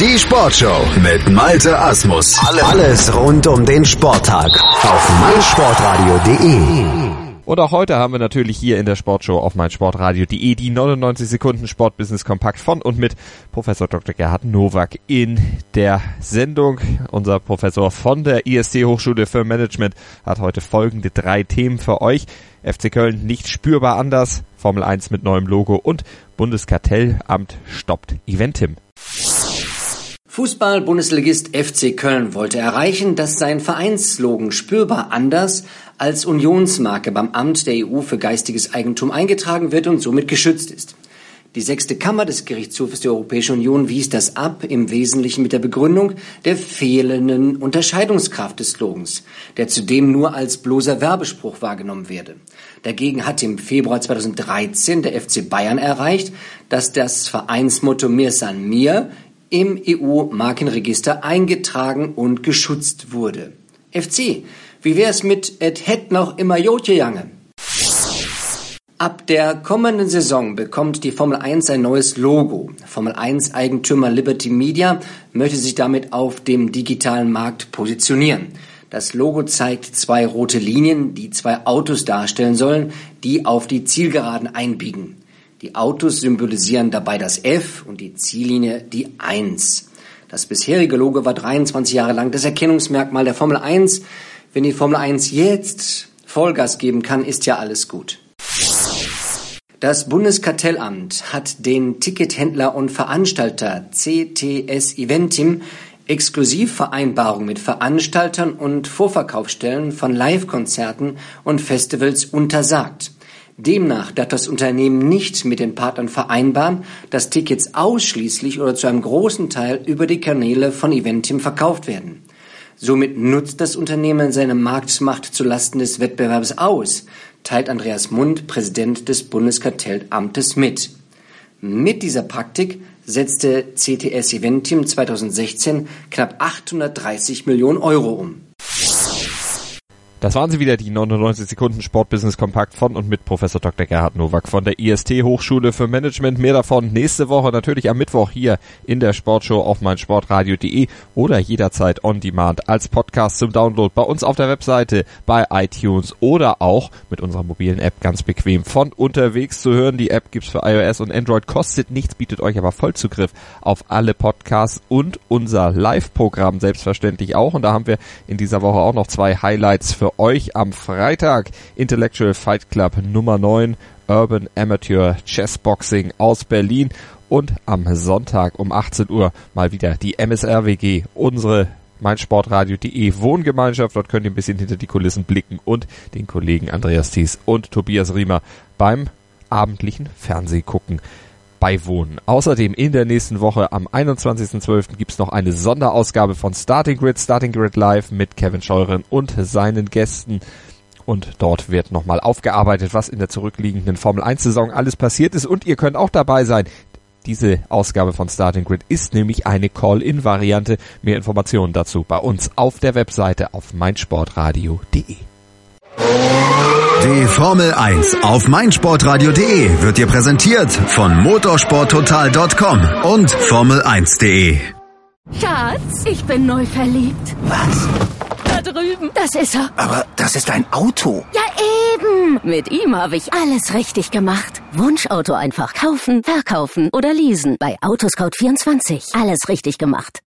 Die Sportshow mit Malte Asmus. Alles rund um den Sporttag auf meinsportradio.de. Und auch heute haben wir natürlich hier in der Sportshow auf meinsportradio.de die 99 Sekunden Sportbusiness Kompakt von und mit Professor Dr. Gerhard Nowak in der Sendung. Unser Professor von der IST Hochschule für Management hat heute folgende drei Themen für euch. FC Köln nicht spürbar anders, Formel 1 mit neuem Logo und Bundeskartellamt stoppt Eventim. Fußball-Bundesligist FC Köln wollte erreichen, dass sein Vereinslogan spürbar anders als Unionsmarke beim Amt der EU für geistiges Eigentum eingetragen wird und somit geschützt ist. Die sechste Kammer des Gerichtshofes der Europäischen Union wies das ab, im Wesentlichen mit der Begründung der fehlenden Unterscheidungskraft des Slogans, der zudem nur als bloßer Werbespruch wahrgenommen werde. Dagegen hat im Februar 2013 der FC Bayern erreicht, dass das Vereinsmotto Mir san mir im EU-Markenregister eingetragen und geschützt wurde. FC, wie wär's mit et het noch immer Jotje Jange? Ab der kommenden Saison bekommt die Formel 1 ein neues Logo. Formel 1 Eigentümer Liberty Media möchte sich damit auf dem digitalen Markt positionieren. Das Logo zeigt zwei rote Linien, die zwei Autos darstellen sollen, die auf die Zielgeraden einbiegen. Die Autos symbolisieren dabei das F und die Ziellinie die 1. Das bisherige Logo war 23 Jahre lang das Erkennungsmerkmal der Formel 1. Wenn die Formel 1 jetzt Vollgas geben kann, ist ja alles gut. Das Bundeskartellamt hat den Tickethändler und Veranstalter CTS Eventim Exklusivvereinbarungen mit Veranstaltern und Vorverkaufsstellen von Live-Konzerten und Festivals untersagt. Demnach darf das Unternehmen nicht mit den Partnern vereinbaren, dass Tickets ausschließlich oder zu einem großen Teil über die Kanäle von Eventim verkauft werden. Somit nutzt das Unternehmen seine Marktmacht zulasten des Wettbewerbs aus, teilt Andreas Mund, Präsident des Bundeskartellamtes mit. Mit dieser Praktik setzte CTS Eventim 2016 knapp 830 Millionen Euro um. Das waren sie wieder, die 99 Sekunden Sportbusiness Kompakt von und mit Professor Dr. Gerhard Nowak von der IST Hochschule für Management. Mehr davon nächste Woche natürlich am Mittwoch hier in der Sportshow auf meinsportradio.de oder jederzeit on demand als Podcast zum Download bei uns auf der Webseite, bei iTunes oder auch mit unserer mobilen App ganz bequem von unterwegs zu hören. Die App gibt's für iOS und Android, kostet nichts, bietet euch aber Vollzugriff auf alle Podcasts und unser Live-Programm selbstverständlich auch. Und da haben wir in dieser Woche auch noch zwei Highlights für euch am Freitag. Intellectual Fight Club Nummer 9 Urban Amateur Chess Boxing aus Berlin. Und am Sonntag um 18 Uhr mal wieder die MSRWG, unsere meinsportradio.de Wohngemeinschaft. Dort könnt ihr ein bisschen hinter die Kulissen blicken und den Kollegen Andreas Thies und Tobias Riemer beim abendlichen Fernsehgucken beiwohnen. Außerdem in der nächsten Woche am 21.12. gibt's noch eine Sonderausgabe von Starting Grid, Starting Grid Live mit Kevin Scheuren und seinen Gästen. Und dort wird nochmal aufgearbeitet, was in der zurückliegenden Formel 1 Saison alles passiert ist. Und ihr könnt auch dabei sein. Diese Ausgabe von Starting Grid ist nämlich eine Call-In-Variante. Mehr Informationen dazu bei uns auf der Webseite auf meinsportradio.de. Die Formel 1 auf meinsportradio.de wird dir präsentiert von motorsporttotal.com und Formel1.de. Schatz, ich bin neu verliebt. Was? Da drüben. Das ist er. Aber das ist ein Auto. Ja, eben. Mit ihm habe ich alles richtig gemacht. Wunschauto einfach kaufen, verkaufen oder leasen. Bei Autoscout24. Alles richtig gemacht.